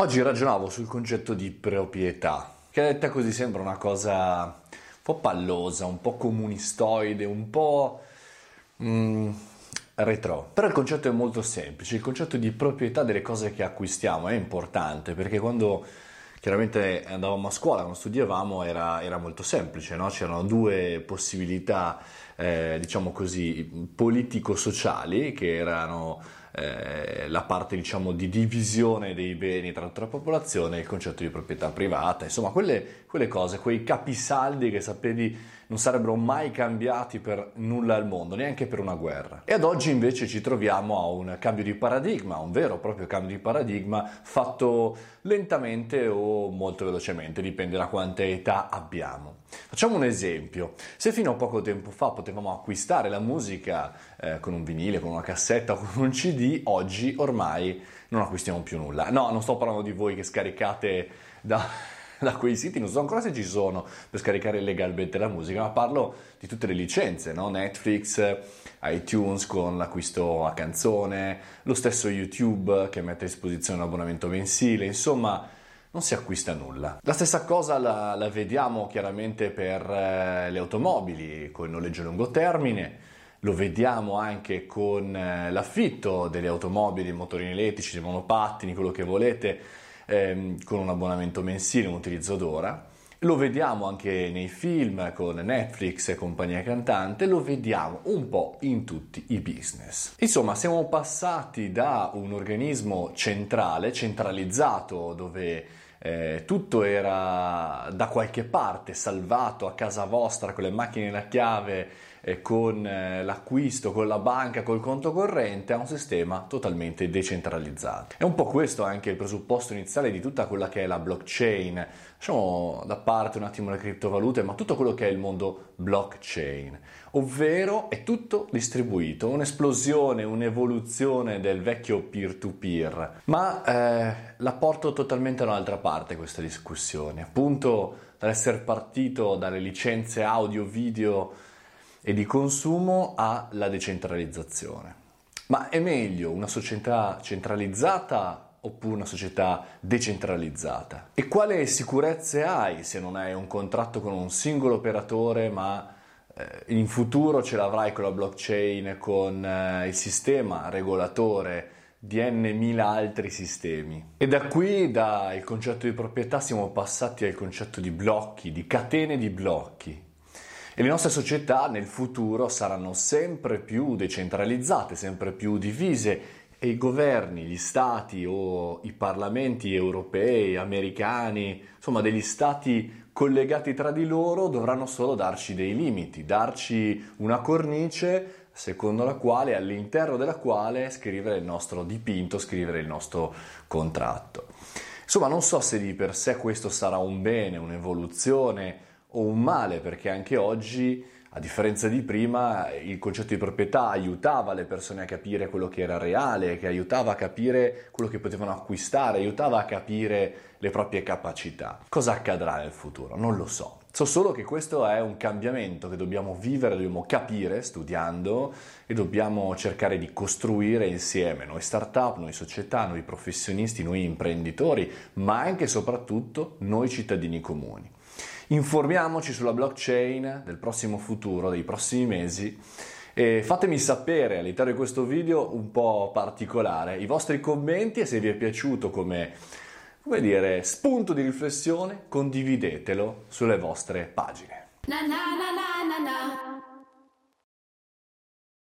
Oggi ragionavo sul concetto di proprietà, che detta così sembra una cosa un po' pallosa, un po' comunistoide, un po' mm, retro. Però il concetto è molto semplice, il concetto di proprietà delle cose che acquistiamo è importante perché quando chiaramente andavamo a scuola, quando studiavamo era, era molto semplice, no? c'erano due possibilità, eh, diciamo così, politico-sociali che erano eh, la parte diciamo di divisione dei beni tra tutta la popolazione il concetto di proprietà privata, insomma quelle, quelle cose, quei capisaldi che sapevi non sarebbero mai cambiati per nulla al mondo, neanche per una guerra. E ad oggi invece ci troviamo a un cambio di paradigma, un vero e proprio cambio di paradigma fatto lentamente o molto velocemente, dipende da quanta età abbiamo. Facciamo un esempio, se fino a poco tempo fa potevamo acquistare la musica eh, con un vinile, con una cassetta o con un CD, oggi ormai non acquistiamo più nulla. No, non sto parlando di voi che scaricate da da quei siti, non so ancora se ci sono per scaricare legalmente la musica, ma parlo di tutte le licenze, no? Netflix, iTunes con l'acquisto a canzone, lo stesso YouTube che mette a disposizione un abbonamento mensile, insomma non si acquista nulla. La stessa cosa la, la vediamo chiaramente per eh, le automobili con il noleggio a lungo termine, lo vediamo anche con eh, l'affitto delle automobili, motorini elettrici, dei monopattini, quello che volete ehm, con un abbonamento mensile, un utilizzo d'ora. Lo vediamo anche nei film con Netflix e compagnia cantante, lo vediamo un po' in tutti i business. Insomma, siamo passati da un organismo centrale, centralizzato, dove eh, tutto era da qualche parte salvato a casa vostra con le macchine la chiave con eh, l'acquisto, con la banca, col conto corrente, a un sistema totalmente decentralizzato. È un po' questo anche il presupposto iniziale di tutta quella che è la blockchain. Lasciamo da parte un attimo le criptovalute, ma tutto quello che è il mondo blockchain, ovvero è tutto distribuito, un'esplosione, un'evoluzione del vecchio peer-to-peer. Ma eh, la porto totalmente da un'altra parte questa discussione, appunto dall'essere partito dalle licenze audio, video, e di consumo alla decentralizzazione. Ma è meglio una società centralizzata oppure una società decentralizzata? E quale sicurezze hai se non hai un contratto con un singolo operatore ma eh, in futuro ce l'avrai con la blockchain, con eh, il sistema regolatore di n mila altri sistemi. E da qui, dal concetto di proprietà, siamo passati al concetto di blocchi, di catene di blocchi. E le nostre società nel futuro saranno sempre più decentralizzate, sempre più divise e i governi, gli stati o i parlamenti europei, americani, insomma degli stati collegati tra di loro dovranno solo darci dei limiti, darci una cornice secondo la quale, all'interno della quale scrivere il nostro dipinto, scrivere il nostro contratto. Insomma, non so se di per sé questo sarà un bene, un'evoluzione o un male, perché anche oggi, a differenza di prima, il concetto di proprietà aiutava le persone a capire quello che era reale, che aiutava a capire quello che potevano acquistare, aiutava a capire le proprie capacità. Cosa accadrà nel futuro? Non lo so. So solo che questo è un cambiamento che dobbiamo vivere, dobbiamo capire studiando e dobbiamo cercare di costruire insieme, noi start-up, noi società, noi professionisti, noi imprenditori, ma anche e soprattutto noi cittadini comuni. Informiamoci sulla blockchain del prossimo futuro, dei prossimi mesi e fatemi sapere all'interno di questo video un po' particolare i vostri commenti e se vi è piaciuto come, come dire, spunto di riflessione condividetelo sulle vostre pagine. Na na na